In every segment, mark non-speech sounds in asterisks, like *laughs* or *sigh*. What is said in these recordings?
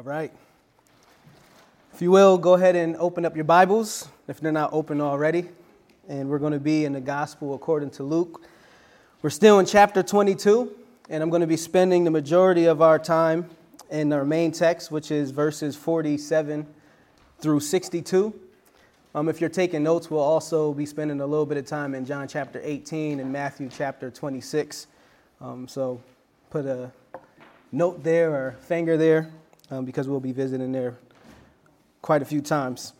All right. If you will, go ahead and open up your Bibles if they're not open already. And we're going to be in the Gospel according to Luke. We're still in chapter 22, and I'm going to be spending the majority of our time in our main text, which is verses 47 through 62. Um, if you're taking notes, we'll also be spending a little bit of time in John chapter 18 and Matthew chapter 26. Um, so put a note there or finger there um, because we'll be visiting there quite a few times.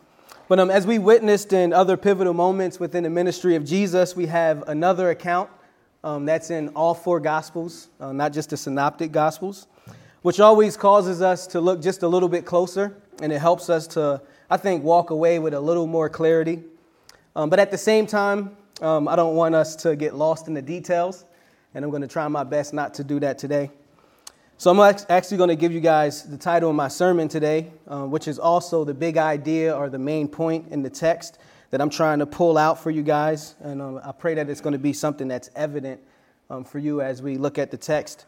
But um, as we witnessed in other pivotal moments within the ministry of Jesus, we have another account um, that's in all four Gospels, uh, not just the Synoptic Gospels, which always causes us to look just a little bit closer, and it helps us to, I think, walk away with a little more clarity. Um, but at the same time, um, I don't want us to get lost in the details, and I'm going to try my best not to do that today. So, I'm actually going to give you guys the title of my sermon today, uh, which is also the big idea or the main point in the text that I'm trying to pull out for you guys. And um, I pray that it's going to be something that's evident um, for you as we look at the text.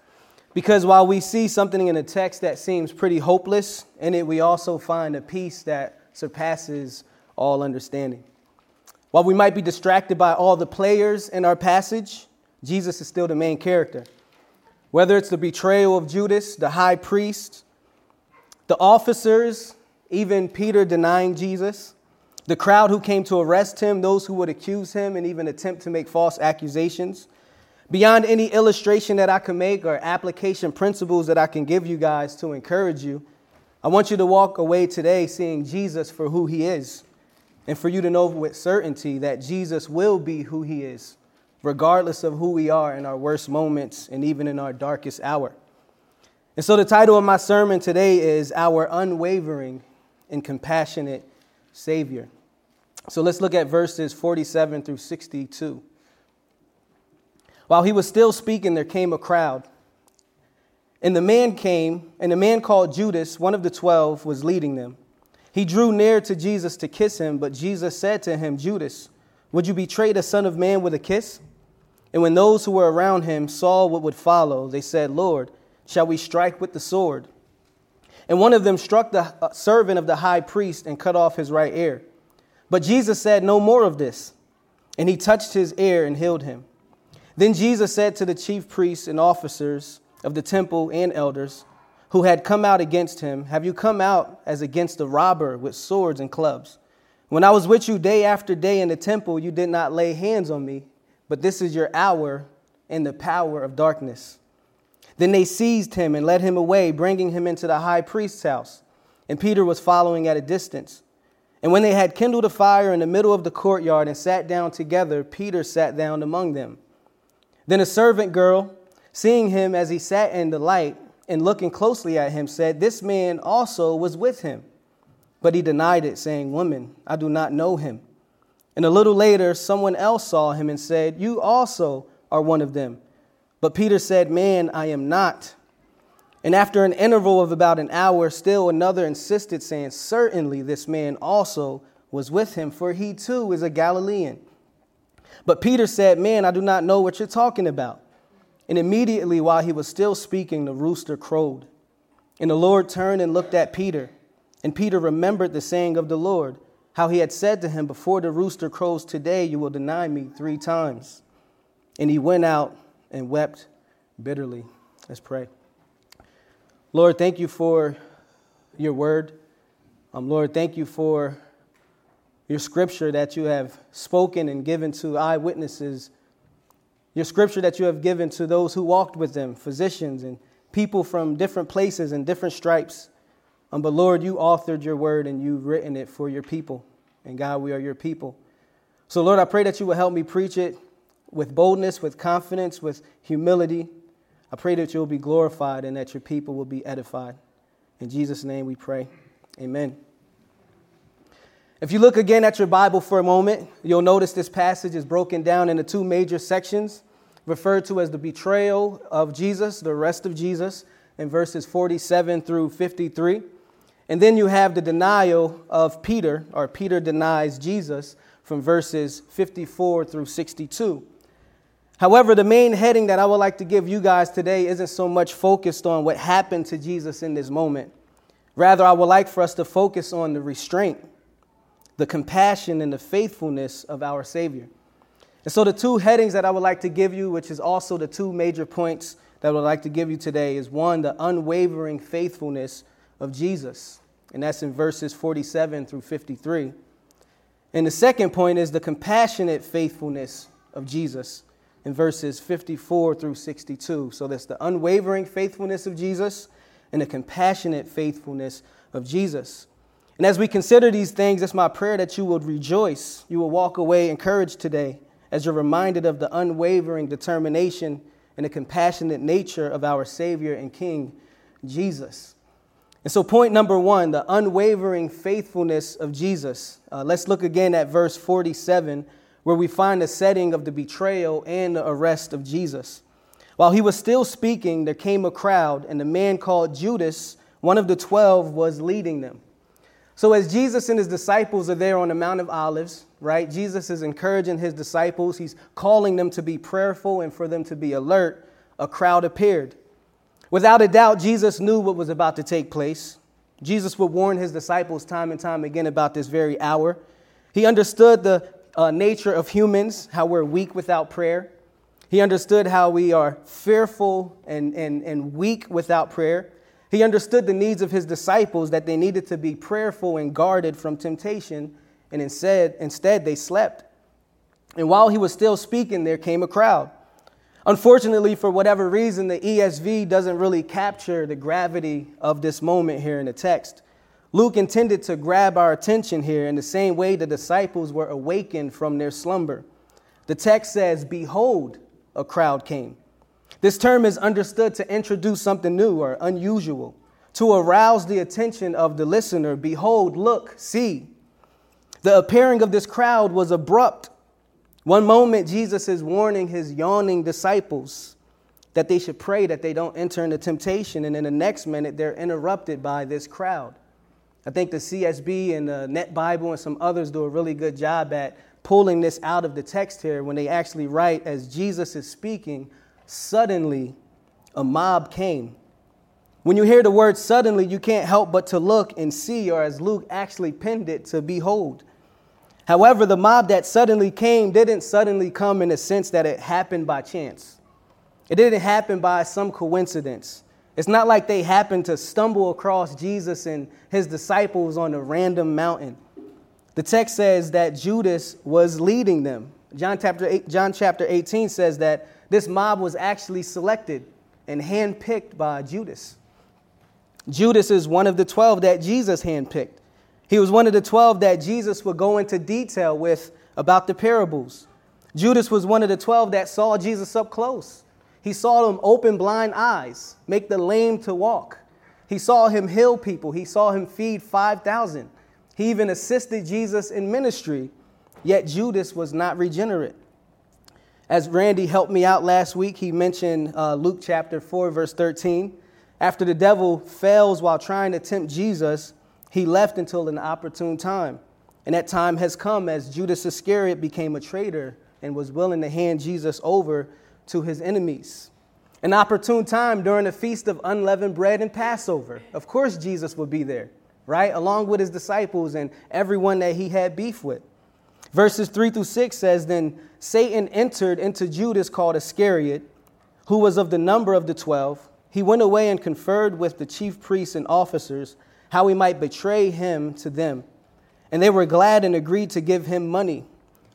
Because while we see something in the text that seems pretty hopeless, in it we also find a peace that surpasses all understanding. While we might be distracted by all the players in our passage, Jesus is still the main character. Whether it's the betrayal of Judas, the high priest, the officers, even Peter denying Jesus, the crowd who came to arrest him, those who would accuse him and even attempt to make false accusations. Beyond any illustration that I can make or application principles that I can give you guys to encourage you, I want you to walk away today seeing Jesus for who he is, and for you to know with certainty that Jesus will be who he is regardless of who we are in our worst moments and even in our darkest hour. And so, the title of my sermon today is Our Unwavering and Compassionate Savior. So, let's look at verses 47 through 62. While he was still speaking, there came a crowd. And the man came, and the man called Judas, one of the twelve, was leading them. He drew near to Jesus to kiss him, but Jesus said to him, Judas, would you betray the Son of Man with a kiss? And when those who were around him saw what would follow, they said, Lord, shall we strike with the sword? And one of them struck the uh, servant of the high priest and cut off his right ear. But Jesus said, No more of this. And he touched his ear and healed him. Then Jesus said to the chief priests and officers of the temple and elders who had come out against him, Have you come out as against a robber with swords and clubs? When I was with you day after day in the temple, you did not lay hands on me but this is your hour in the power of darkness. Then they seized him and led him away, bringing him into the high priest's house. And Peter was following at a distance. And when they had kindled a fire in the middle of the courtyard and sat down together, Peter sat down among them. Then a servant girl, seeing him as he sat in the light and looking closely at him, said, This man also was with him. But he denied it, saying, Woman, I do not know him. And a little later, someone else saw him and said, You also are one of them. But Peter said, Man, I am not. And after an interval of about an hour, still another insisted, saying, Certainly this man also was with him, for he too is a Galilean. But Peter said, Man, I do not know what you're talking about. And immediately, while he was still speaking, the rooster crowed. And the Lord turned and looked at Peter. And Peter remembered the saying of the Lord how he had said to him, Before the rooster crows today, you will deny me three times. And he went out and wept bitterly. Let's pray. Lord, thank you for your word. Um, Lord, thank you for your scripture that you have spoken and given to eyewitnesses, your scripture that you have given to those who walked with them, physicians and people from different places and different stripes. Um, but Lord, you authored your word and you've written it for your people. And God, we are your people. So, Lord, I pray that you will help me preach it with boldness, with confidence, with humility. I pray that you'll be glorified and that your people will be edified. In Jesus' name we pray. Amen. If you look again at your Bible for a moment, you'll notice this passage is broken down into two major sections, referred to as the betrayal of Jesus, the arrest of Jesus, in verses 47 through 53. And then you have the denial of Peter, or Peter denies Jesus, from verses 54 through 62. However, the main heading that I would like to give you guys today isn't so much focused on what happened to Jesus in this moment, Rather, I would like for us to focus on the restraint, the compassion, and the faithfulness of our Savior. And so, the two headings that I would like to give you, which is also the two major points that I would like to give you today, is one, the unwavering faithfulness of Jesus. And that's in verses 47 through 53. And the second point is the compassionate faithfulness of Jesus in verses 54 through 62. So that's the unwavering faithfulness of Jesus and the compassionate faithfulness of Jesus. And as we consider these things, it's my prayer that you would rejoice. You will walk away encouraged today as you're reminded of the unwavering determination and the compassionate nature of our Savior and King, Jesus. And so, point number one, the unwavering faithfulness of Jesus. Uh, let's look again at verse 47 where we find the setting of the betrayal and the arrest of Jesus. While he was still speaking, there came a crowd, and a man called Judas, one of the twelve, was leading them. So, as Jesus and his disciples are there on the Mount of Olives, right, Jesus is encouraging his disciples. He's calling them to be prayerful and for them to be alert. A crowd appeared. Without a doubt, Jesus knew what was about to take place. Jesus would warn his disciples time and time again about this very hour. He understood the uh, nature of humans, how we're weak without prayer. He understood how we are fearful and, and, and weak without prayer. He understood the needs of his disciples that they needed to be prayerful and guarded from temptation, and instead, instead they slept. And while he was still speaking, there came a crowd. Unfortunately, for whatever reason, the ESV doesn't really capture the gravity of this moment here in the text. Luke intended to grab our attention here in the same way the disciples were awakened from their slumber. The text says, Behold, a crowd came. This term is understood to introduce something new or unusual, to arouse the attention of the listener. Behold, look, see. The appearing of this crowd was abrupt. One moment, Jesus is warning his yawning disciples that they should pray that they don't enter into temptation, and in the next minute, they're interrupted by this crowd. I think the CSB and the Net Bible and some others do a really good job at pulling this out of the text here when they actually write, as Jesus is speaking, suddenly a mob came. When you hear the word suddenly, you can't help but to look and see, or as Luke actually penned it, to behold. However, the mob that suddenly came didn't suddenly come in the sense that it happened by chance. It didn't happen by some coincidence. It's not like they happened to stumble across Jesus and his disciples on a random mountain. The text says that Judas was leading them. John chapter, eight, John chapter 18 says that this mob was actually selected and handpicked by Judas. Judas is one of the 12 that Jesus handpicked. He was one of the 12 that Jesus would go into detail with about the parables. Judas was one of the 12 that saw Jesus up close. He saw him open blind eyes, make the lame to walk. He saw him heal people. He saw him feed 5,000. He even assisted Jesus in ministry, yet Judas was not regenerate. As Randy helped me out last week, he mentioned uh, Luke chapter 4, verse 13. After the devil fails while trying to tempt Jesus, he left until an opportune time. And that time has come as Judas Iscariot became a traitor and was willing to hand Jesus over to his enemies. An opportune time during the feast of unleavened bread and Passover. Of course, Jesus would be there, right? Along with his disciples and everyone that he had beef with. Verses 3 through 6 says Then Satan entered into Judas called Iscariot, who was of the number of the twelve. He went away and conferred with the chief priests and officers how he might betray him to them. And they were glad and agreed to give him money.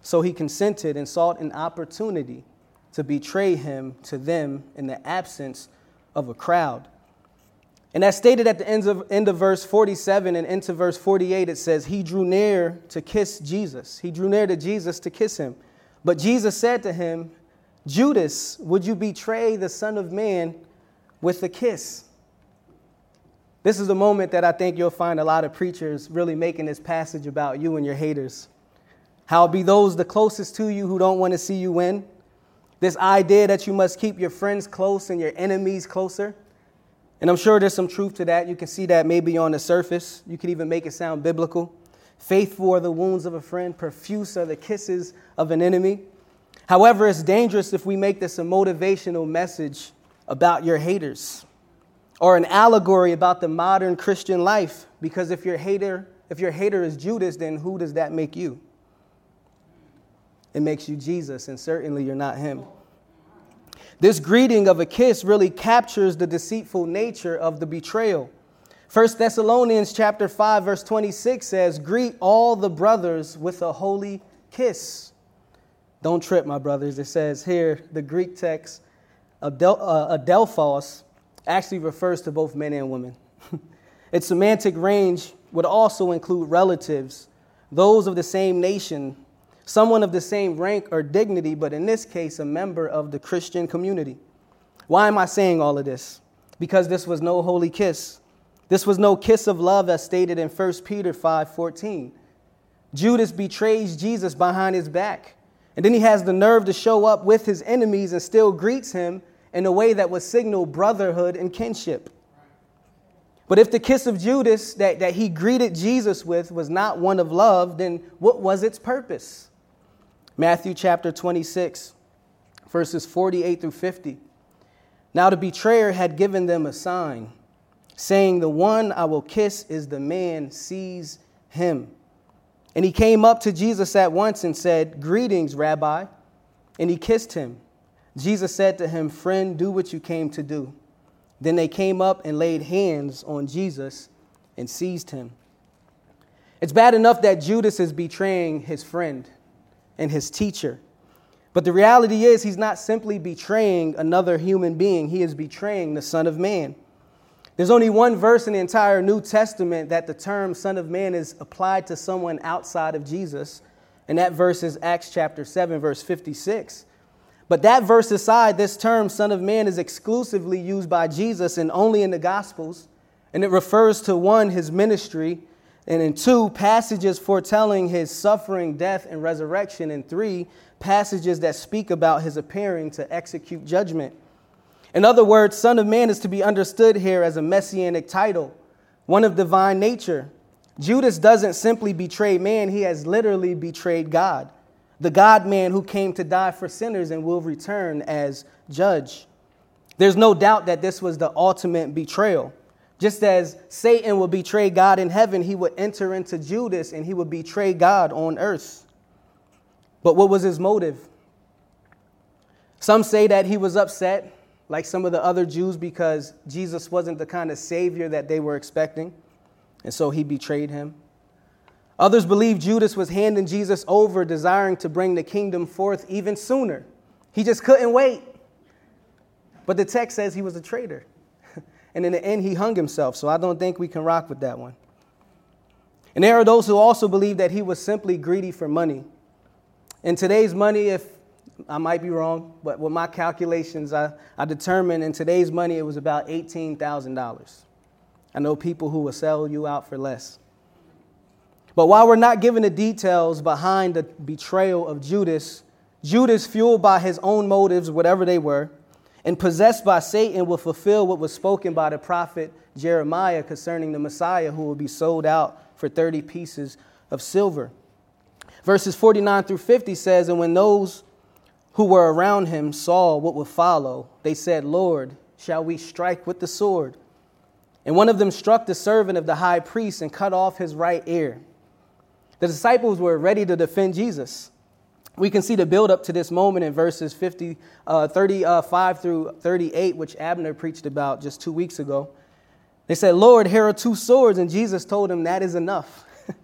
So he consented and sought an opportunity to betray him to them in the absence of a crowd. And as stated at the end of, end of verse 47 and into verse 48, it says, He drew near to kiss Jesus. He drew near to Jesus to kiss him. But Jesus said to him, Judas, would you betray the Son of Man with a kiss? This is the moment that I think you'll find a lot of preachers really making this passage about you and your haters. How be those the closest to you who don't want to see you win, this idea that you must keep your friends close and your enemies closer. And I'm sure there's some truth to that. You can see that maybe on the surface. You could even make it sound biblical. Faithful are the wounds of a friend, profuse are the kisses of an enemy. However, it's dangerous if we make this a motivational message about your haters. Or an allegory about the modern Christian life. Because if your hater, if your hater is Judas, then who does that make you? It makes you Jesus, and certainly you're not him. This greeting of a kiss really captures the deceitful nature of the betrayal. 1 Thessalonians chapter 5 verse 26 says, "Greet all the brothers with a holy kiss." Don't trip, my brothers. It says here the Greek text Adel- uh, adelphos actually refers to both men and women. *laughs* its semantic range would also include relatives, those of the same nation, someone of the same rank or dignity, but in this case, a member of the Christian community. Why am I saying all of this? Because this was no holy kiss. This was no kiss of love as stated in 1 Peter 5:14. Judas betrays Jesus behind his back. And then he has the nerve to show up with his enemies and still greets him in a way that would signal brotherhood and kinship. But if the kiss of Judas that, that he greeted Jesus with was not one of love, then what was its purpose? Matthew chapter 26, verses 48 through 50. Now the betrayer had given them a sign, saying, The one I will kiss is the man, seize him. And he came up to Jesus at once and said, Greetings, Rabbi. And he kissed him. Jesus said to him, Friend, do what you came to do. Then they came up and laid hands on Jesus and seized him. It's bad enough that Judas is betraying his friend and his teacher. But the reality is, he's not simply betraying another human being, he is betraying the Son of Man. There's only one verse in the entire New Testament that the term Son of Man is applied to someone outside of Jesus, and that verse is Acts chapter 7, verse 56. But that verse aside, this term Son of Man is exclusively used by Jesus and only in the Gospels, and it refers to one, his ministry, and in two, passages foretelling his suffering, death, and resurrection, and three, passages that speak about his appearing to execute judgment. In other words, Son of Man is to be understood here as a messianic title, one of divine nature. Judas doesn't simply betray man, he has literally betrayed God, the God man who came to die for sinners and will return as judge. There's no doubt that this was the ultimate betrayal. Just as Satan would betray God in heaven, he would enter into Judas and he would betray God on earth. But what was his motive? Some say that he was upset, like some of the other Jews, because Jesus wasn't the kind of savior that they were expecting, and so he betrayed him. Others believe Judas was handing Jesus over, desiring to bring the kingdom forth even sooner. He just couldn't wait. But the text says he was a traitor. *laughs* And in the end, he hung himself. So I don't think we can rock with that one. And there are those who also believe that he was simply greedy for money. In today's money, if I might be wrong, but with my calculations, I, I determined in today's money it was about $18,000. I know people who will sell you out for less. But while we're not given the details behind the betrayal of Judas, Judas, fueled by his own motives, whatever they were, and possessed by Satan will fulfill what was spoken by the prophet Jeremiah concerning the Messiah who will be sold out for 30 pieces of silver. Verses 49 through 50 says, And when those who were around him saw what would follow, they said, Lord, shall we strike with the sword? And one of them struck the servant of the high priest and cut off his right ear. The disciples were ready to defend Jesus we can see the build up to this moment in verses 50, uh, 35 through 38, which Abner preached about just two weeks ago. They said, Lord, here are two swords, and Jesus told them that is enough. *laughs*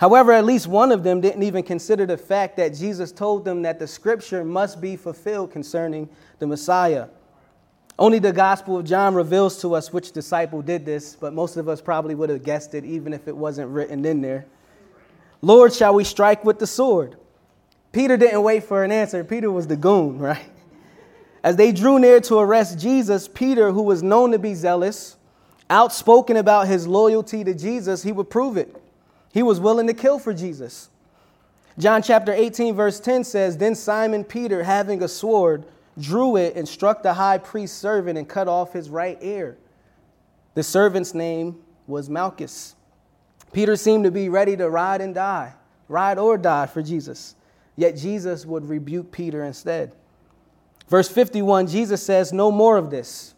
However, at least one of them didn't even consider the fact that Jesus told them that the scripture must be fulfilled concerning the Messiah. Only the Gospel of John reveals to us which disciple did this, but most of us probably would have guessed it even if it wasn't written in there. Lord, shall we strike with the sword? Peter didn't wait for an answer. Peter was the goon, *laughs* right? As they drew near to arrest Jesus, Peter, who was known to be zealous, outspoken about his loyalty to Jesus, he would prove it. He was willing to kill for Jesus. John chapter 18, verse 10 says Then Simon Peter, having a sword, drew it and struck the high priest's servant and cut off his right ear. The servant's name was Malchus. Peter seemed to be ready to ride and die, ride or die for Jesus. Yet Jesus would rebuke Peter instead. Verse 51, Jesus says, No more of this.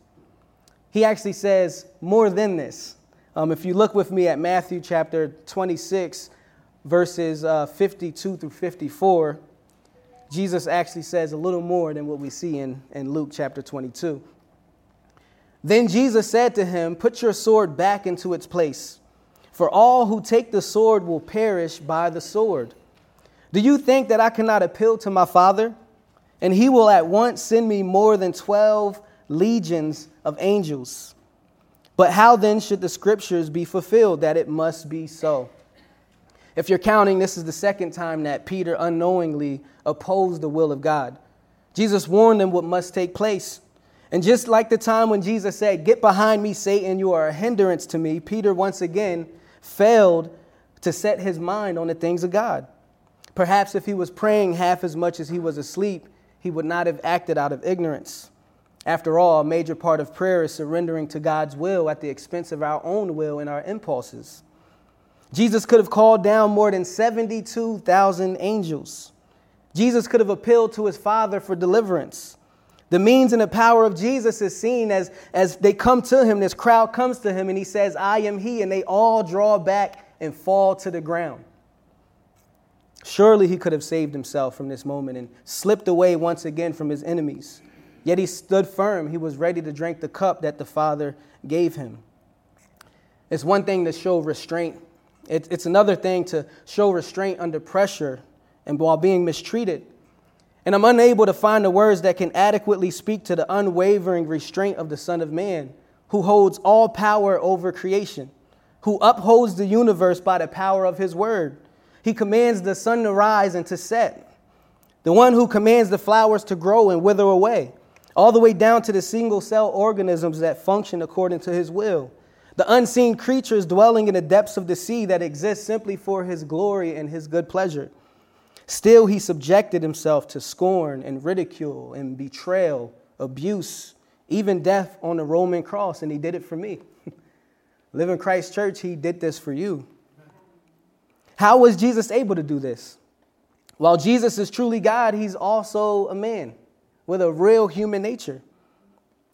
He actually says more than this. Um, if you look with me at Matthew chapter 26, verses uh, 52 through 54, Jesus actually says a little more than what we see in, in Luke chapter 22. Then Jesus said to him, Put your sword back into its place, for all who take the sword will perish by the sword. Do you think that I cannot appeal to my Father, and he will at once send me more than 12 legions of angels? But how then should the scriptures be fulfilled that it must be so? If you're counting, this is the second time that Peter unknowingly opposed the will of God. Jesus warned them what must take place. And just like the time when Jesus said, Get behind me, Satan, you are a hindrance to me, Peter once again failed to set his mind on the things of God. Perhaps if he was praying half as much as he was asleep, he would not have acted out of ignorance. After all, a major part of prayer is surrendering to God's will at the expense of our own will and our impulses. Jesus could have called down more than 72,000 angels. Jesus could have appealed to his Father for deliverance. The means and the power of Jesus is seen as, as they come to him, this crowd comes to him, and he says, I am he, and they all draw back and fall to the ground. Surely he could have saved himself from this moment and slipped away once again from his enemies. Yet he stood firm. He was ready to drink the cup that the Father gave him. It's one thing to show restraint, it's another thing to show restraint under pressure and while being mistreated and I'm unable to find the words that can adequately speak to the unwavering restraint of the Son of Man, who holds all power over creation, who upholds the universe by the power of his word. He commands the sun to rise and to set, the one who commands the flowers to grow and wither away, all the way down to the single cell organisms that function according to his will, the unseen creatures dwelling in the depths of the sea that exist simply for his glory and his good pleasure. Still, he subjected himself to scorn and ridicule and betrayal, abuse, even death on the Roman cross, and he did it for me. *laughs* Live in Christ Church, he did this for you. How was Jesus able to do this? While Jesus is truly God, he's also a man with a real human nature,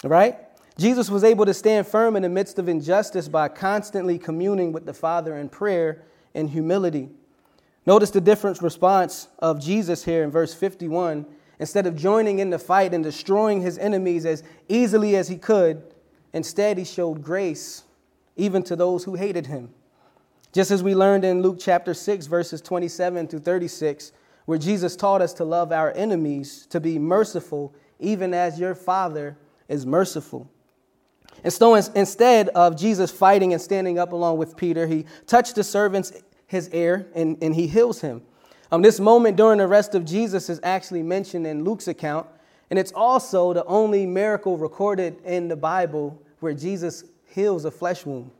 right? Jesus was able to stand firm in the midst of injustice by constantly communing with the Father in prayer and humility. Notice the different response of Jesus here in verse 51. Instead of joining in the fight and destroying his enemies as easily as he could, instead he showed grace even to those who hated him. Just as we learned in Luke chapter 6, verses 27 through 36, where Jesus taught us to love our enemies, to be merciful, even as your Father is merciful. And so instead of Jesus fighting and standing up along with Peter, he touched the servant's his ear and, and he heals him. Um, this moment during the arrest of Jesus is actually mentioned in Luke's account, and it's also the only miracle recorded in the Bible where Jesus heals a flesh wound.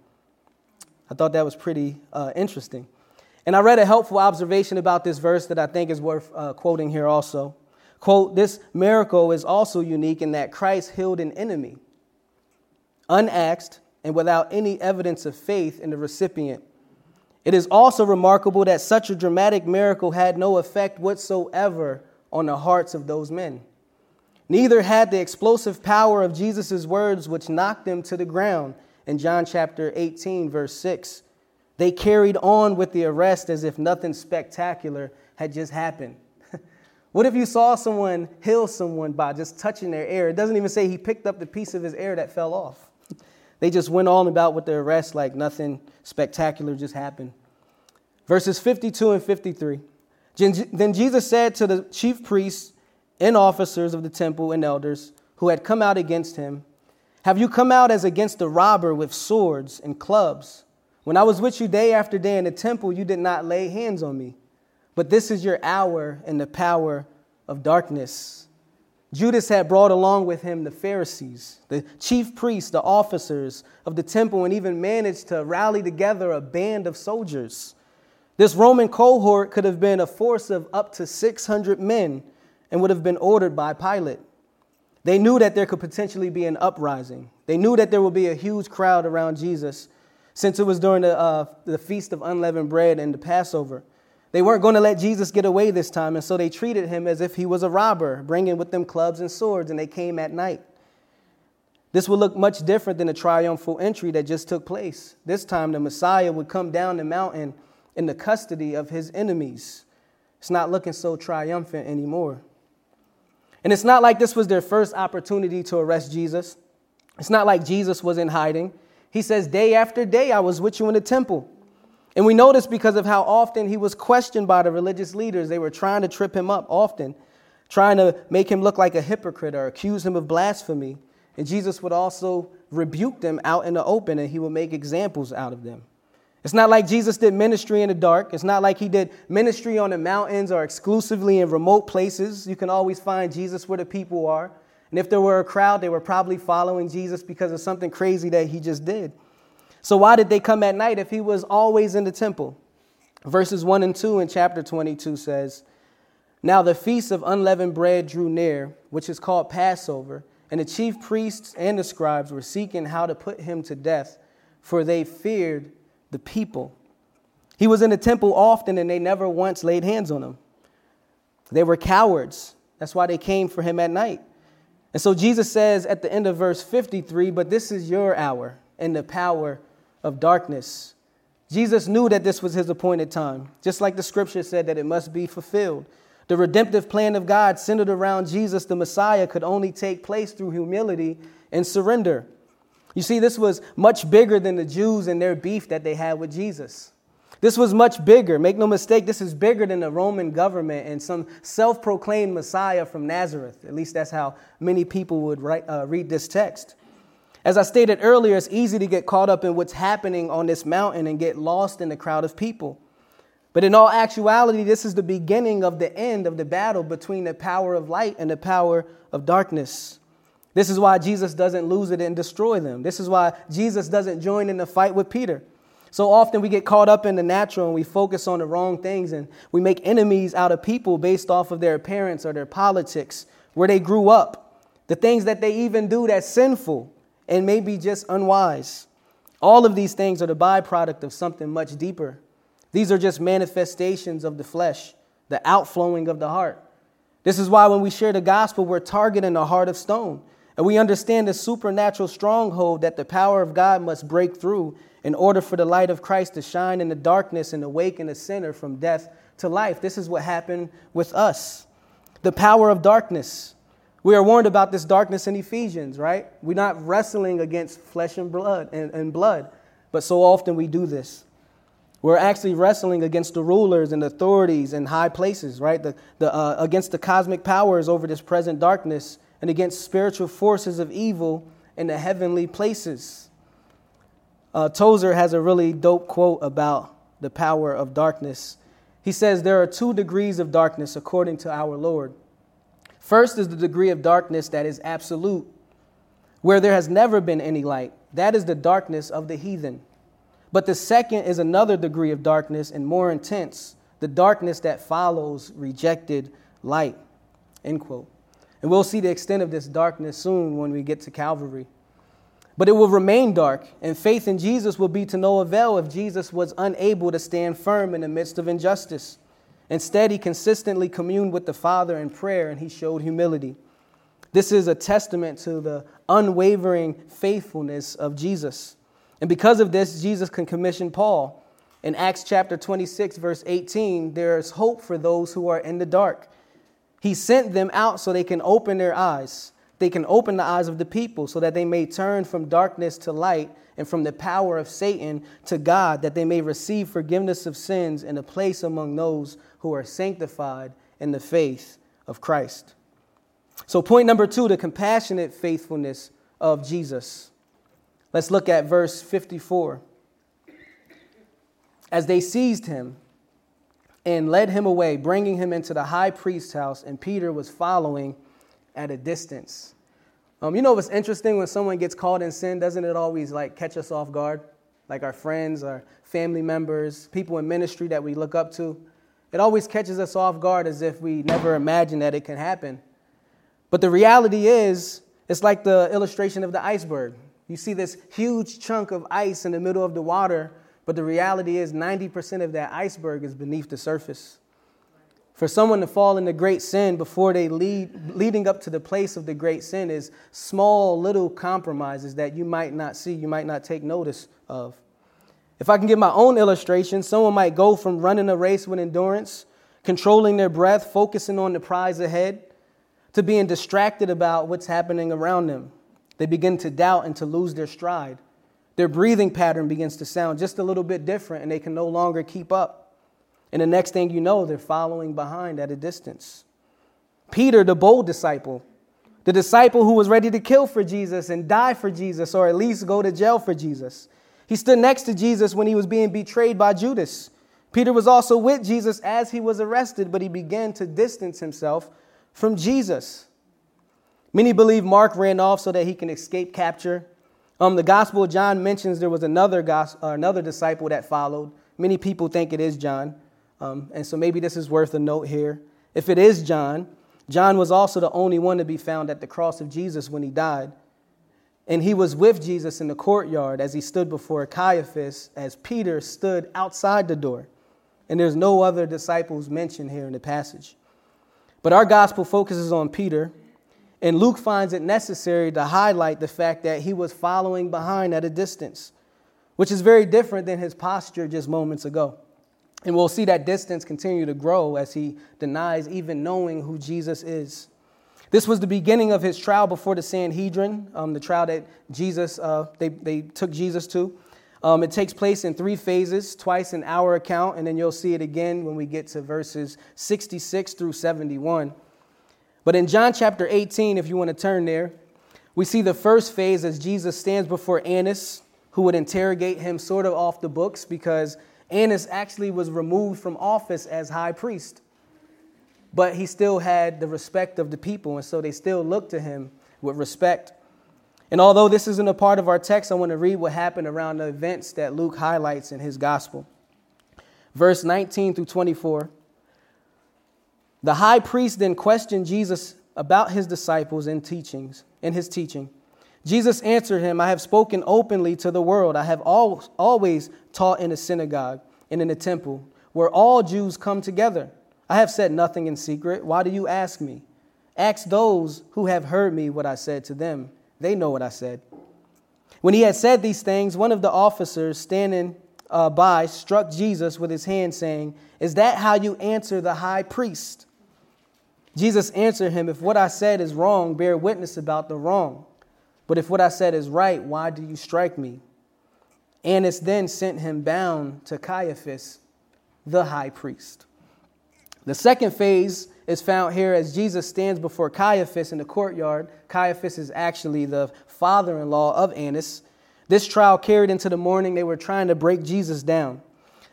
I thought that was pretty uh, interesting. And I read a helpful observation about this verse that I think is worth uh, quoting here also. Quote, this miracle is also unique in that Christ healed an enemy, unasked and without any evidence of faith in the recipient it is also remarkable that such a dramatic miracle had no effect whatsoever on the hearts of those men. Neither had the explosive power of Jesus' words, which knocked them to the ground in John chapter 18, verse 6. They carried on with the arrest as if nothing spectacular had just happened. *laughs* what if you saw someone heal someone by just touching their ear? It doesn't even say he picked up the piece of his ear that fell off. They just went on about with their arrest like nothing spectacular just happened. Verses 52 and 53. Then Jesus said to the chief priests and officers of the temple and elders who had come out against him, Have you come out as against a robber with swords and clubs? When I was with you day after day in the temple, you did not lay hands on me. But this is your hour and the power of darkness. Judas had brought along with him the Pharisees, the chief priests, the officers of the temple, and even managed to rally together a band of soldiers. This Roman cohort could have been a force of up to 600 men and would have been ordered by Pilate. They knew that there could potentially be an uprising. They knew that there would be a huge crowd around Jesus since it was during the, uh, the Feast of Unleavened Bread and the Passover. They weren't going to let Jesus get away this time, and so they treated him as if he was a robber, bringing with them clubs and swords, and they came at night. This would look much different than the triumphal entry that just took place. This time, the Messiah would come down the mountain in the custody of his enemies. It's not looking so triumphant anymore. And it's not like this was their first opportunity to arrest Jesus. It's not like Jesus was in hiding. He says, Day after day, I was with you in the temple. And we know this because of how often he was questioned by the religious leaders. They were trying to trip him up often, trying to make him look like a hypocrite or accuse him of blasphemy. And Jesus would also rebuke them out in the open and he would make examples out of them. It's not like Jesus did ministry in the dark. It's not like he did ministry on the mountains or exclusively in remote places. You can always find Jesus where the people are. And if there were a crowd, they were probably following Jesus because of something crazy that he just did. So, why did they come at night if he was always in the temple? Verses 1 and 2 in chapter 22 says, Now the feast of unleavened bread drew near, which is called Passover, and the chief priests and the scribes were seeking how to put him to death, for they feared the people. He was in the temple often, and they never once laid hands on him. They were cowards. That's why they came for him at night. And so Jesus says at the end of verse 53 But this is your hour and the power of darkness. Jesus knew that this was his appointed time, just like the scripture said that it must be fulfilled. The redemptive plan of God centered around Jesus, the Messiah, could only take place through humility and surrender. You see, this was much bigger than the Jews and their beef that they had with Jesus. This was much bigger. Make no mistake, this is bigger than the Roman government and some self proclaimed Messiah from Nazareth. At least that's how many people would write, uh, read this text. As I stated earlier, it's easy to get caught up in what's happening on this mountain and get lost in the crowd of people. But in all actuality, this is the beginning of the end of the battle between the power of light and the power of darkness. This is why Jesus doesn't lose it and destroy them. This is why Jesus doesn't join in the fight with Peter. So often we get caught up in the natural and we focus on the wrong things and we make enemies out of people based off of their appearance or their politics, where they grew up, the things that they even do that's sinful and maybe just unwise. All of these things are the byproduct of something much deeper. These are just manifestations of the flesh, the outflowing of the heart. This is why when we share the gospel, we're targeting a heart of stone. And we understand the supernatural stronghold that the power of God must break through in order for the light of Christ to shine in the darkness and awaken the sinner from death to life. This is what happened with us. The power of darkness. We are warned about this darkness in Ephesians, right? We're not wrestling against flesh and blood and, and blood, but so often we do this. We're actually wrestling against the rulers and authorities and high places, right? The, the, uh, against the cosmic powers over this present darkness and against spiritual forces of evil in the heavenly places. Uh, Tozer has a really dope quote about the power of darkness. He says, There are two degrees of darkness according to our Lord. First is the degree of darkness that is absolute, where there has never been any light. That is the darkness of the heathen. But the second is another degree of darkness and more intense, the darkness that follows rejected light. End quote. And we'll see the extent of this darkness soon when we get to Calvary. But it will remain dark, and faith in Jesus will be to no avail if Jesus was unable to stand firm in the midst of injustice. Instead, he consistently communed with the Father in prayer and he showed humility. This is a testament to the unwavering faithfulness of Jesus. And because of this, Jesus can commission Paul. In Acts chapter 26, verse 18, there is hope for those who are in the dark. He sent them out so they can open their eyes. They can open the eyes of the people so that they may turn from darkness to light and from the power of Satan to God, that they may receive forgiveness of sins and a place among those who are sanctified in the faith of Christ. So, point number two the compassionate faithfulness of Jesus. Let's look at verse 54. As they seized him and led him away, bringing him into the high priest's house, and Peter was following at a distance. Um, you know what's interesting when someone gets caught in sin, doesn't it always like catch us off guard? Like our friends, our family members, people in ministry that we look up to. It always catches us off guard as if we never imagined that it can happen. But the reality is, it's like the illustration of the iceberg. You see this huge chunk of ice in the middle of the water, but the reality is 90% of that iceberg is beneath the surface. For someone to fall into great sin before they lead, leading up to the place of the great sin is small little compromises that you might not see, you might not take notice of. If I can give my own illustration, someone might go from running a race with endurance, controlling their breath, focusing on the prize ahead, to being distracted about what's happening around them. They begin to doubt and to lose their stride. Their breathing pattern begins to sound just a little bit different, and they can no longer keep up. And the next thing you know, they're following behind at a distance. Peter, the bold disciple, the disciple who was ready to kill for Jesus and die for Jesus, or at least go to jail for Jesus. He stood next to Jesus when he was being betrayed by Judas. Peter was also with Jesus as he was arrested, but he began to distance himself from Jesus. Many believe Mark ran off so that he can escape capture. Um, the Gospel of John mentions there was another, gospel, uh, another disciple that followed. Many people think it is John. Um, and so maybe this is worth a note here. If it is John, John was also the only one to be found at the cross of Jesus when he died. And he was with Jesus in the courtyard as he stood before Caiaphas, as Peter stood outside the door. And there's no other disciples mentioned here in the passage. But our gospel focuses on Peter, and Luke finds it necessary to highlight the fact that he was following behind at a distance, which is very different than his posture just moments ago. And we'll see that distance continue to grow as he denies even knowing who Jesus is. This was the beginning of his trial before the Sanhedrin, um, the trial that Jesus uh, they, they took Jesus to. Um, it takes place in three phases, twice in our account, and then you'll see it again when we get to verses 66 through 71. But in John chapter 18, if you want to turn there, we see the first phase as Jesus stands before Annas, who would interrogate him sort of off the books because Annas actually was removed from office as high priest but he still had the respect of the people, and so they still looked to him with respect. And although this isn't a part of our text, I want to read what happened around the events that Luke highlights in his gospel. Verse 19 through 24. The high priest then questioned Jesus about his disciples and teachings, in his teaching. Jesus answered him, I have spoken openly to the world. I have always taught in a synagogue and in a temple where all Jews come together. I have said nothing in secret. Why do you ask me? Ask those who have heard me what I said to them. They know what I said. When he had said these things, one of the officers standing uh, by struck Jesus with his hand, saying, Is that how you answer the high priest? Jesus answered him, If what I said is wrong, bear witness about the wrong. But if what I said is right, why do you strike me? Annas then sent him bound to Caiaphas, the high priest. The second phase is found here as Jesus stands before Caiaphas in the courtyard. Caiaphas is actually the father in law of Annas. This trial carried into the morning. They were trying to break Jesus down.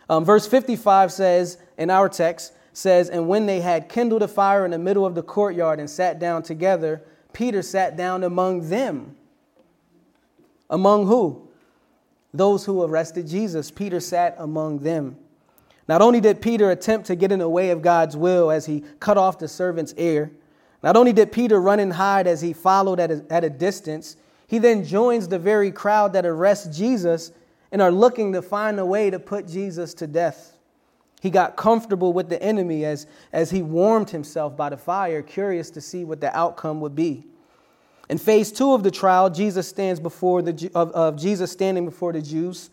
Um, verse 55 says, in our text, says, And when they had kindled a fire in the middle of the courtyard and sat down together, Peter sat down among them. Among who? Those who arrested Jesus. Peter sat among them. Not only did Peter attempt to get in the way of God's will as he cut off the servant's ear, not only did Peter run and hide as he followed at a, at a distance, he then joins the very crowd that arrests Jesus and are looking to find a way to put Jesus to death. He got comfortable with the enemy as, as he warmed himself by the fire, curious to see what the outcome would be. In phase two of the trial, Jesus stands before the of, of Jesus standing before the Jews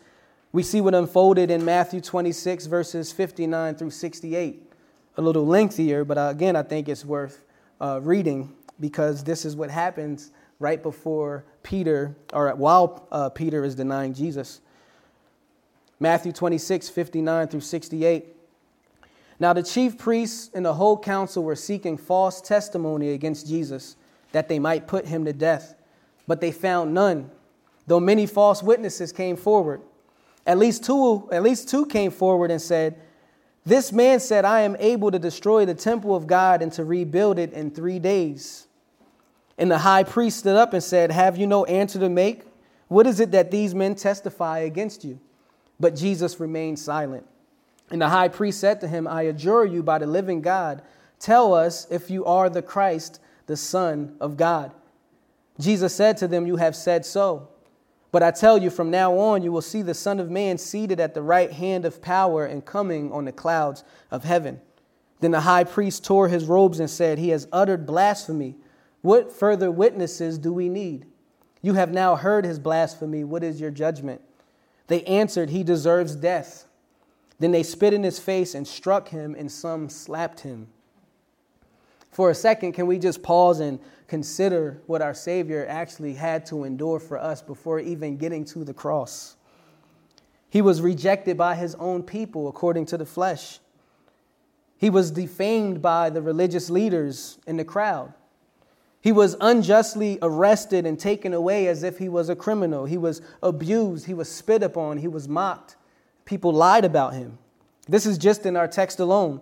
we see what unfolded in Matthew 26, verses 59 through 68. A little lengthier, but again, I think it's worth uh, reading because this is what happens right before Peter, or while uh, Peter is denying Jesus. Matthew 26, 59 through 68. Now the chief priests and the whole council were seeking false testimony against Jesus that they might put him to death, but they found none, though many false witnesses came forward. At least two, at least two came forward and said, This man said, I am able to destroy the temple of God and to rebuild it in three days. And the high priest stood up and said, Have you no answer to make? What is it that these men testify against you? But Jesus remained silent. And the high priest said to him, I adjure you by the living God, tell us if you are the Christ, the Son of God. Jesus said to them, You have said so. But I tell you, from now on, you will see the Son of Man seated at the right hand of power and coming on the clouds of heaven. Then the high priest tore his robes and said, He has uttered blasphemy. What further witnesses do we need? You have now heard his blasphemy. What is your judgment? They answered, He deserves death. Then they spit in his face and struck him, and some slapped him. For a second, can we just pause and consider what our Savior actually had to endure for us before even getting to the cross? He was rejected by his own people according to the flesh. He was defamed by the religious leaders in the crowd. He was unjustly arrested and taken away as if he was a criminal. He was abused. He was spit upon. He was mocked. People lied about him. This is just in our text alone.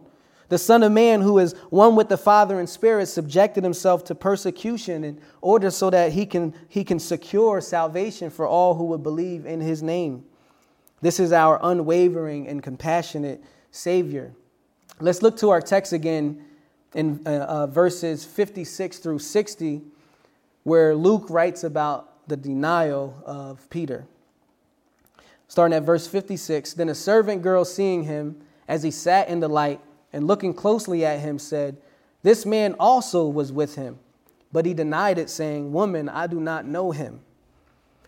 The Son of Man, who is one with the Father in spirit, subjected himself to persecution in order so that he can, he can secure salvation for all who would believe in his name. This is our unwavering and compassionate Savior. Let's look to our text again in uh, uh, verses 56 through 60, where Luke writes about the denial of Peter. Starting at verse 56 Then a servant girl, seeing him as he sat in the light and looking closely at him, said, This man also was with him. But he denied it, saying, Woman, I do not know him.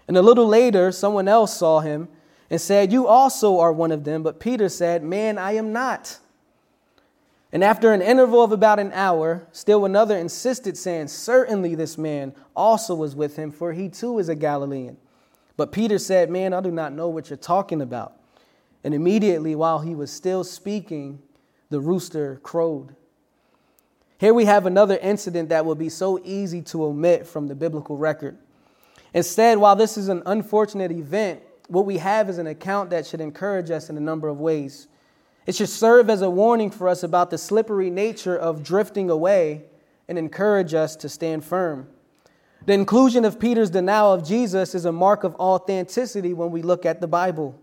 And a little later, someone else saw him and said, You also are one of them. But Peter said, Man, I am not. And after an interval of about an hour, still another insisted, saying, Certainly this man also was with him, for he too is a Galilean. But Peter said, Man, I do not know what you're talking about. And immediately, while he was still speaking, the rooster crowed. Here we have another incident that would be so easy to omit from the biblical record. Instead, while this is an unfortunate event, what we have is an account that should encourage us in a number of ways. It should serve as a warning for us about the slippery nature of drifting away and encourage us to stand firm. The inclusion of Peter's denial of Jesus is a mark of authenticity when we look at the Bible.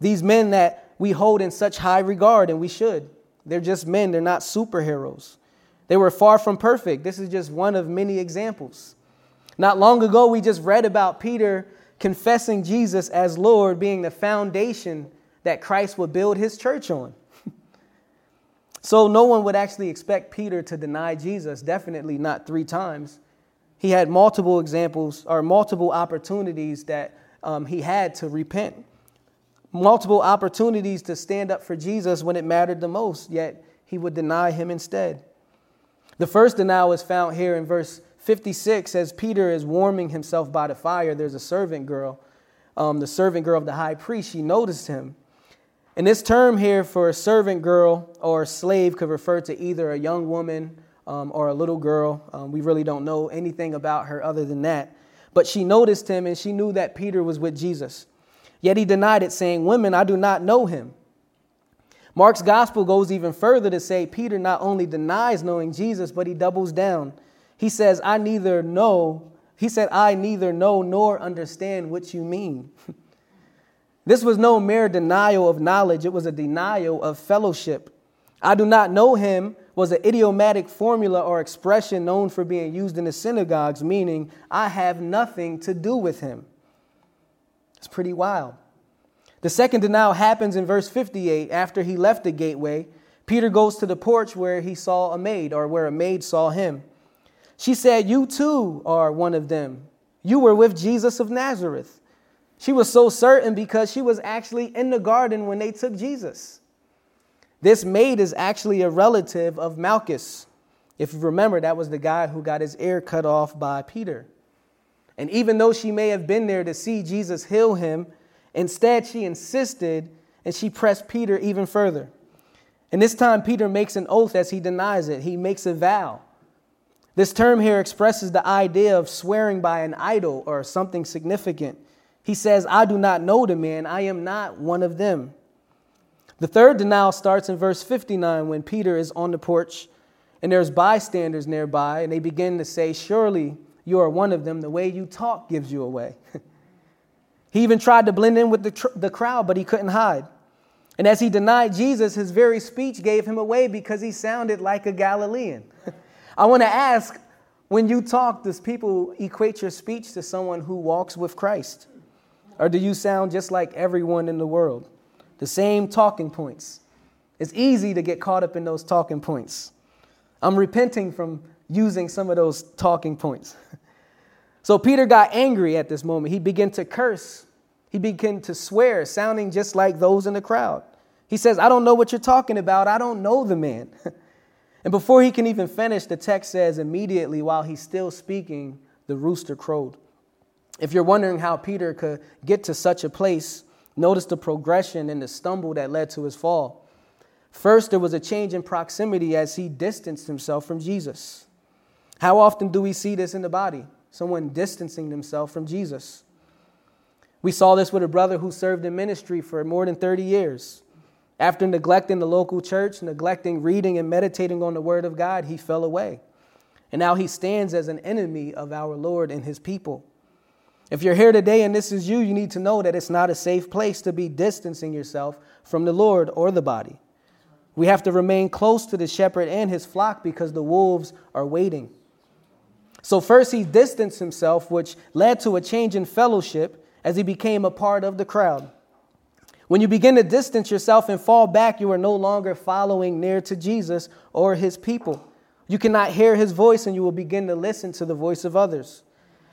These men that we hold in such high regard, and we should, they're just men, they're not superheroes. They were far from perfect. This is just one of many examples. Not long ago, we just read about Peter confessing Jesus as Lord being the foundation that Christ would build his church on. *laughs* so no one would actually expect Peter to deny Jesus, definitely not three times. He had multiple examples or multiple opportunities that um, he had to repent, multiple opportunities to stand up for Jesus when it mattered the most, yet he would deny him instead. The first denial is found here in verse 56 as Peter is warming himself by the fire. There's a servant girl, um, the servant girl of the high priest. She noticed him. And this term here for a servant girl or slave could refer to either a young woman um, or a little girl. Um, we really don't know anything about her other than that. But she noticed him and she knew that Peter was with Jesus. Yet he denied it, saying, Women, I do not know him. Mark's gospel goes even further to say Peter not only denies knowing Jesus, but he doubles down. He says, I neither know, he said, I neither know nor understand what you mean. *laughs* This was no mere denial of knowledge, it was a denial of fellowship. I do not know him was an idiomatic formula or expression known for being used in the synagogues, meaning I have nothing to do with him. It's pretty wild. The second denial happens in verse 58. After he left the gateway, Peter goes to the porch where he saw a maid, or where a maid saw him. She said, You too are one of them. You were with Jesus of Nazareth. She was so certain because she was actually in the garden when they took Jesus. This maid is actually a relative of Malchus. If you remember, that was the guy who got his ear cut off by Peter. And even though she may have been there to see Jesus heal him, instead she insisted and she pressed Peter even further. And this time, Peter makes an oath as he denies it. He makes a vow. This term here expresses the idea of swearing by an idol or something significant. He says, I do not know the man, I am not one of them. The third denial starts in verse 59 when Peter is on the porch and there's bystanders nearby, and they begin to say, Surely you are one of them. The way you talk gives you away. *laughs* he even tried to blend in with the, tr- the crowd, but he couldn't hide. And as he denied Jesus, his very speech gave him away because he sounded like a Galilean. *laughs* I want to ask when you talk, does people equate your speech to someone who walks with Christ? Or do you sound just like everyone in the world? The same talking points, It's easy to get caught up in those talking points. I'm repenting from using some of those talking points. *laughs* So Peter got angry at this moment. He began to curse. He began to swear, sounding just like those in the crowd. He says, I don't know what you're talking about. I don't know the man. *laughs* and before he can even finish, the text says, immediately while he's still speaking, the rooster crowed. If you're wondering how Peter could get to such a place, notice the progression and the stumble that led to his fall. First, there was a change in proximity as he distanced himself from Jesus. How often do we see this in the body? Someone distancing themselves from Jesus. We saw this with a brother who served in ministry for more than 30 years. After neglecting the local church, neglecting reading and meditating on the Word of God, he fell away. And now he stands as an enemy of our Lord and his people. If you're here today and this is you, you need to know that it's not a safe place to be distancing yourself from the Lord or the body. We have to remain close to the shepherd and his flock because the wolves are waiting. So, first, he distanced himself, which led to a change in fellowship as he became a part of the crowd. When you begin to distance yourself and fall back, you are no longer following near to Jesus or his people. You cannot hear his voice and you will begin to listen to the voice of others.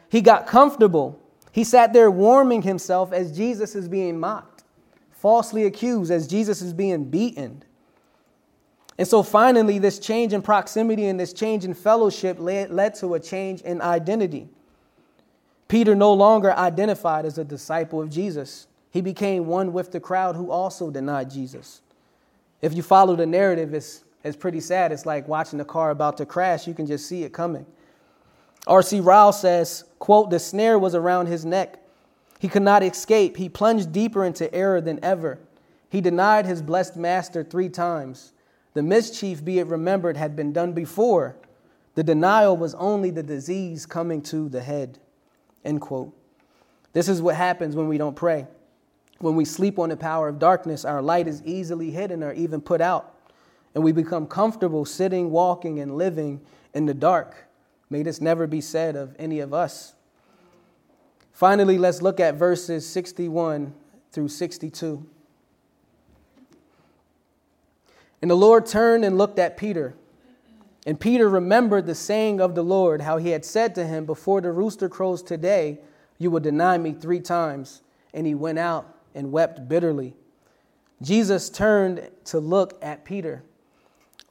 He got comfortable. He sat there warming himself as Jesus is being mocked, falsely accused, as Jesus is being beaten. And so finally, this change in proximity and this change in fellowship led, led to a change in identity. Peter no longer identified as a disciple of Jesus. He became one with the crowd who also denied Jesus. If you follow the narrative, it's, it's pretty sad. It's like watching a car about to crash. You can just see it coming. R.C. Ryle says, quote, the snare was around his neck. He could not escape. He plunged deeper into error than ever. He denied his blessed master three times. The mischief, be it remembered, had been done before. The denial was only the disease coming to the head. End quote. This is what happens when we don't pray. When we sleep on the power of darkness, our light is easily hidden or even put out, and we become comfortable sitting, walking, and living in the dark. May this never be said of any of us. Finally, let's look at verses 61 through 62. And the Lord turned and looked at Peter. And Peter remembered the saying of the Lord, how he had said to him, Before the rooster crows today, you will deny me three times. And he went out and wept bitterly. Jesus turned to look at Peter.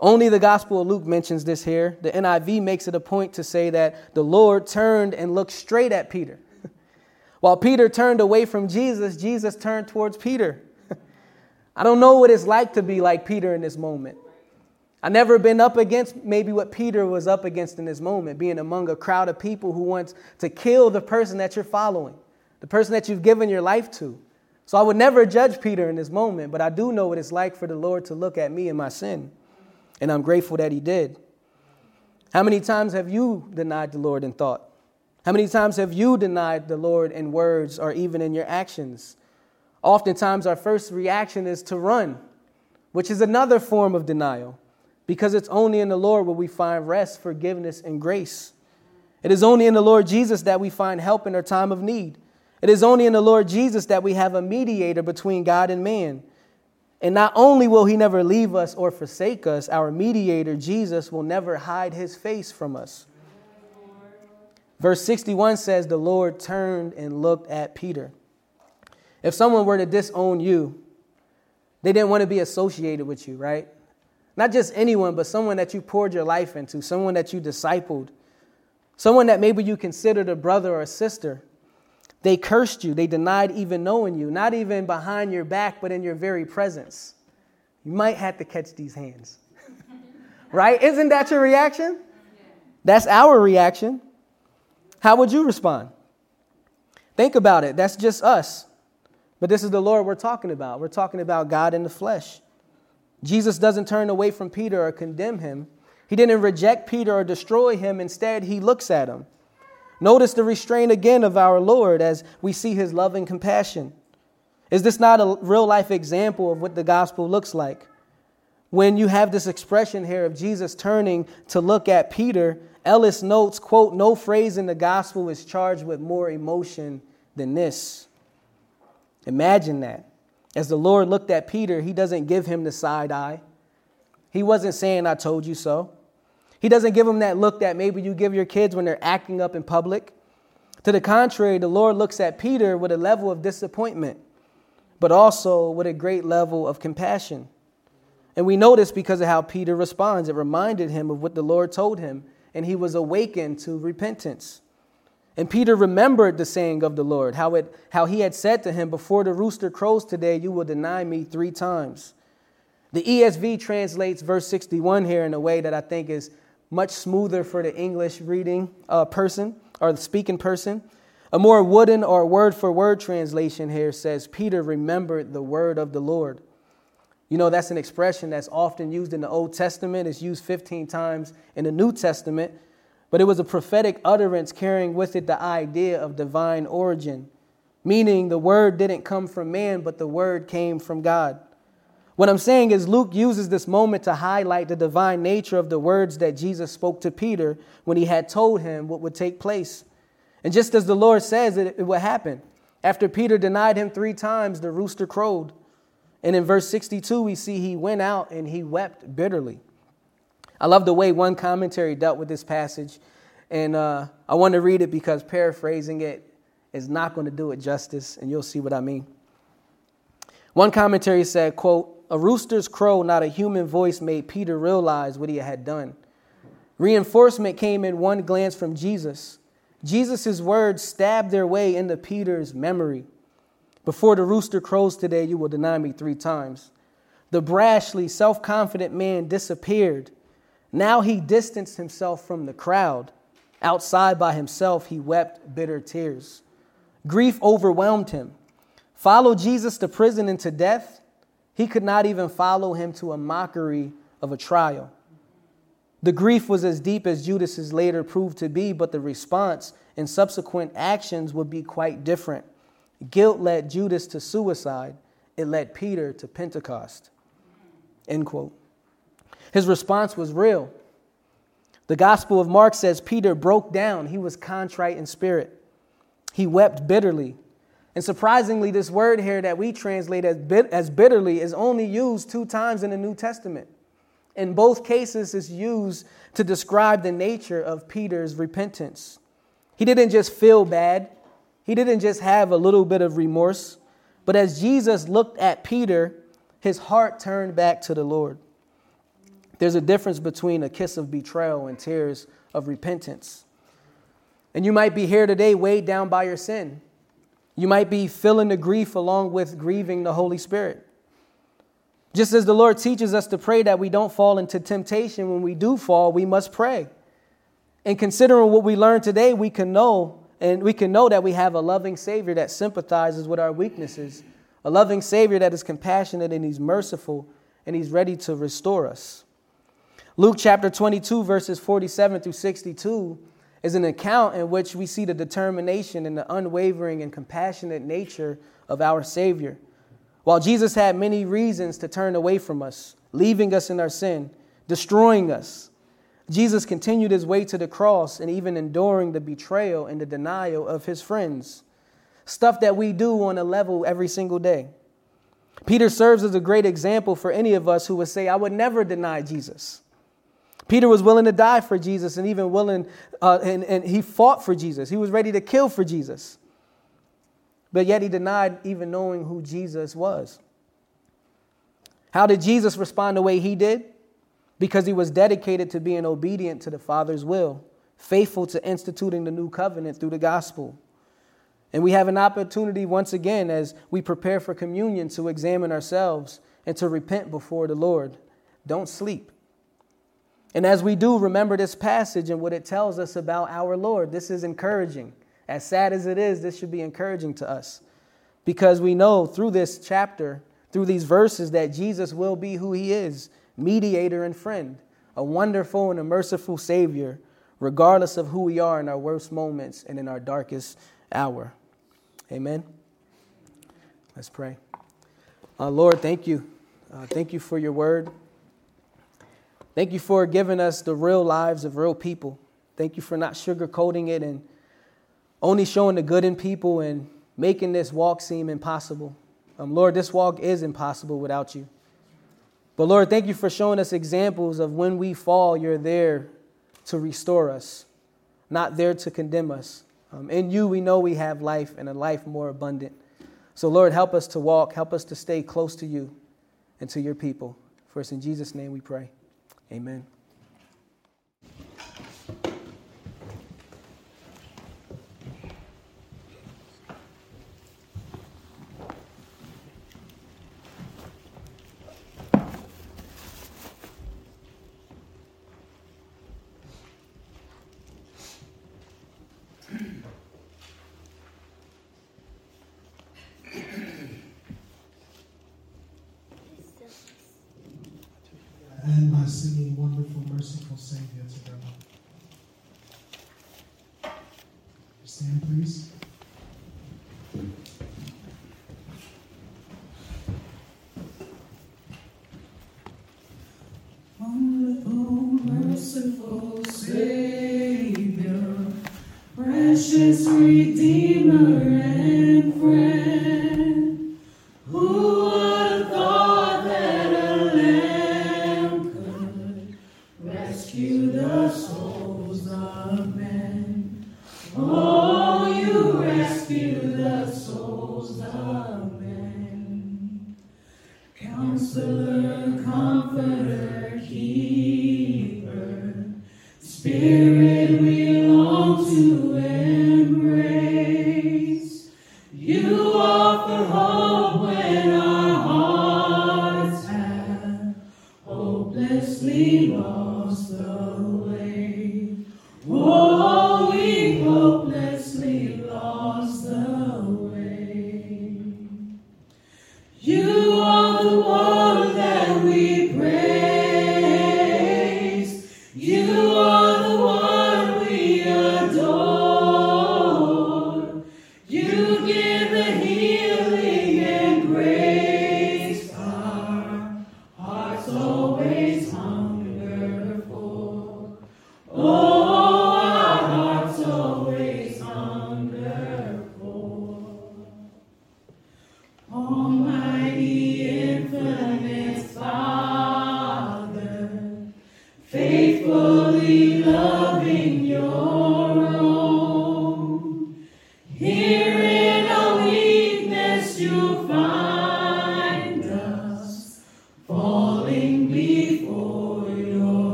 Only the Gospel of Luke mentions this here. The NIV makes it a point to say that the Lord turned and looked straight at Peter. *laughs* While Peter turned away from Jesus, Jesus turned towards Peter. I don't know what it's like to be like Peter in this moment. I never been up against maybe what Peter was up against in this moment, being among a crowd of people who wants to kill the person that you're following, the person that you've given your life to. So I would never judge Peter in this moment, but I do know what it's like for the Lord to look at me and my sin. And I'm grateful that he did. How many times have you denied the Lord in thought? How many times have you denied the Lord in words or even in your actions? Oftentimes, our first reaction is to run, which is another form of denial, because it's only in the Lord where we find rest, forgiveness, and grace. It is only in the Lord Jesus that we find help in our time of need. It is only in the Lord Jesus that we have a mediator between God and man. And not only will he never leave us or forsake us, our mediator, Jesus, will never hide his face from us. Verse 61 says, The Lord turned and looked at Peter. If someone were to disown you, they didn't want to be associated with you, right? Not just anyone, but someone that you poured your life into, someone that you discipled, someone that maybe you considered a brother or a sister. They cursed you, they denied even knowing you, not even behind your back, but in your very presence. You might have to catch these hands. *laughs* right? Isn't that your reaction? That's our reaction. How would you respond? Think about it. That's just us. But this is the Lord we're talking about. We're talking about God in the flesh. Jesus doesn't turn away from Peter or condemn him. He didn't reject Peter or destroy him. Instead, he looks at him. Notice the restraint again of our Lord as we see his loving compassion. Is this not a real life example of what the gospel looks like? When you have this expression here of Jesus turning to look at Peter, Ellis notes, quote, no phrase in the gospel is charged with more emotion than this. Imagine that. As the Lord looked at Peter, he doesn't give him the side eye. He wasn't saying, I told you so. He doesn't give him that look that maybe you give your kids when they're acting up in public. To the contrary, the Lord looks at Peter with a level of disappointment, but also with a great level of compassion. And we know this because of how Peter responds. It reminded him of what the Lord told him, and he was awakened to repentance. And Peter remembered the saying of the Lord, how, it, how he had said to him, Before the rooster crows today, you will deny me three times. The ESV translates verse 61 here in a way that I think is much smoother for the English reading uh, person or the speaking person. A more wooden or word for word translation here says, Peter remembered the word of the Lord. You know, that's an expression that's often used in the Old Testament, it's used 15 times in the New Testament but it was a prophetic utterance carrying with it the idea of divine origin, meaning the word didn't come from man, but the word came from God. What I'm saying is, Luke uses this moment to highlight the divine nature of the words that Jesus spoke to Peter when he had told him what would take place. And just as the Lord says, it, it would happen. After Peter denied him three times, the rooster crowed. And in verse 62, we see he went out and he wept bitterly. I love the way one commentary dealt with this passage, and uh, I want to read it because paraphrasing it is not going to do it justice, and you'll see what I mean. One commentary said, quote, a rooster's crow, not a human voice, made Peter realize what he had done. Reinforcement came in one glance from Jesus. Jesus' words stabbed their way into Peter's memory. Before the rooster crows today, you will deny me three times. The brashly self confident man disappeared now he distanced himself from the crowd. Outside by himself, he wept bitter tears. Grief overwhelmed him. Follow Jesus to prison and to death? He could not even follow him to a mockery of a trial. The grief was as deep as Judas's later proved to be, but the response and subsequent actions would be quite different. Guilt led Judas to suicide, it led Peter to Pentecost. End quote. His response was real. The Gospel of Mark says Peter broke down. He was contrite in spirit. He wept bitterly. And surprisingly, this word here that we translate as, bit, as bitterly is only used two times in the New Testament. In both cases, it's used to describe the nature of Peter's repentance. He didn't just feel bad, he didn't just have a little bit of remorse, but as Jesus looked at Peter, his heart turned back to the Lord. There's a difference between a kiss of betrayal and tears of repentance. And you might be here today weighed down by your sin. You might be feeling the grief along with grieving the Holy Spirit. Just as the Lord teaches us to pray that we don't fall into temptation, when we do fall, we must pray. And considering what we learned today, we can know and we can know that we have a loving Savior that sympathizes with our weaknesses, a loving Savior that is compassionate and He's merciful and He's ready to restore us. Luke chapter 22, verses 47 through 62, is an account in which we see the determination and the unwavering and compassionate nature of our Savior. While Jesus had many reasons to turn away from us, leaving us in our sin, destroying us, Jesus continued his way to the cross and even enduring the betrayal and the denial of his friends. Stuff that we do on a level every single day. Peter serves as a great example for any of us who would say, I would never deny Jesus. Peter was willing to die for Jesus and even willing, uh, and, and he fought for Jesus. He was ready to kill for Jesus. But yet he denied even knowing who Jesus was. How did Jesus respond the way he did? Because he was dedicated to being obedient to the Father's will, faithful to instituting the new covenant through the gospel. And we have an opportunity once again as we prepare for communion to examine ourselves and to repent before the Lord. Don't sleep. And as we do, remember this passage and what it tells us about our Lord. This is encouraging. As sad as it is, this should be encouraging to us because we know through this chapter, through these verses, that Jesus will be who he is mediator and friend, a wonderful and a merciful Savior, regardless of who we are in our worst moments and in our darkest hour. Amen. Let's pray. Uh, Lord, thank you. Uh, thank you for your word. Thank you for giving us the real lives of real people. Thank you for not sugarcoating it and only showing the good in people and making this walk seem impossible. Um, Lord, this walk is impossible without you. But Lord, thank you for showing us examples of when we fall, you're there to restore us, not there to condemn us. Um, in you, we know we have life and a life more abundant. So, Lord, help us to walk, help us to stay close to you and to your people. For it's in Jesus' name we pray. Amen. Always hunger.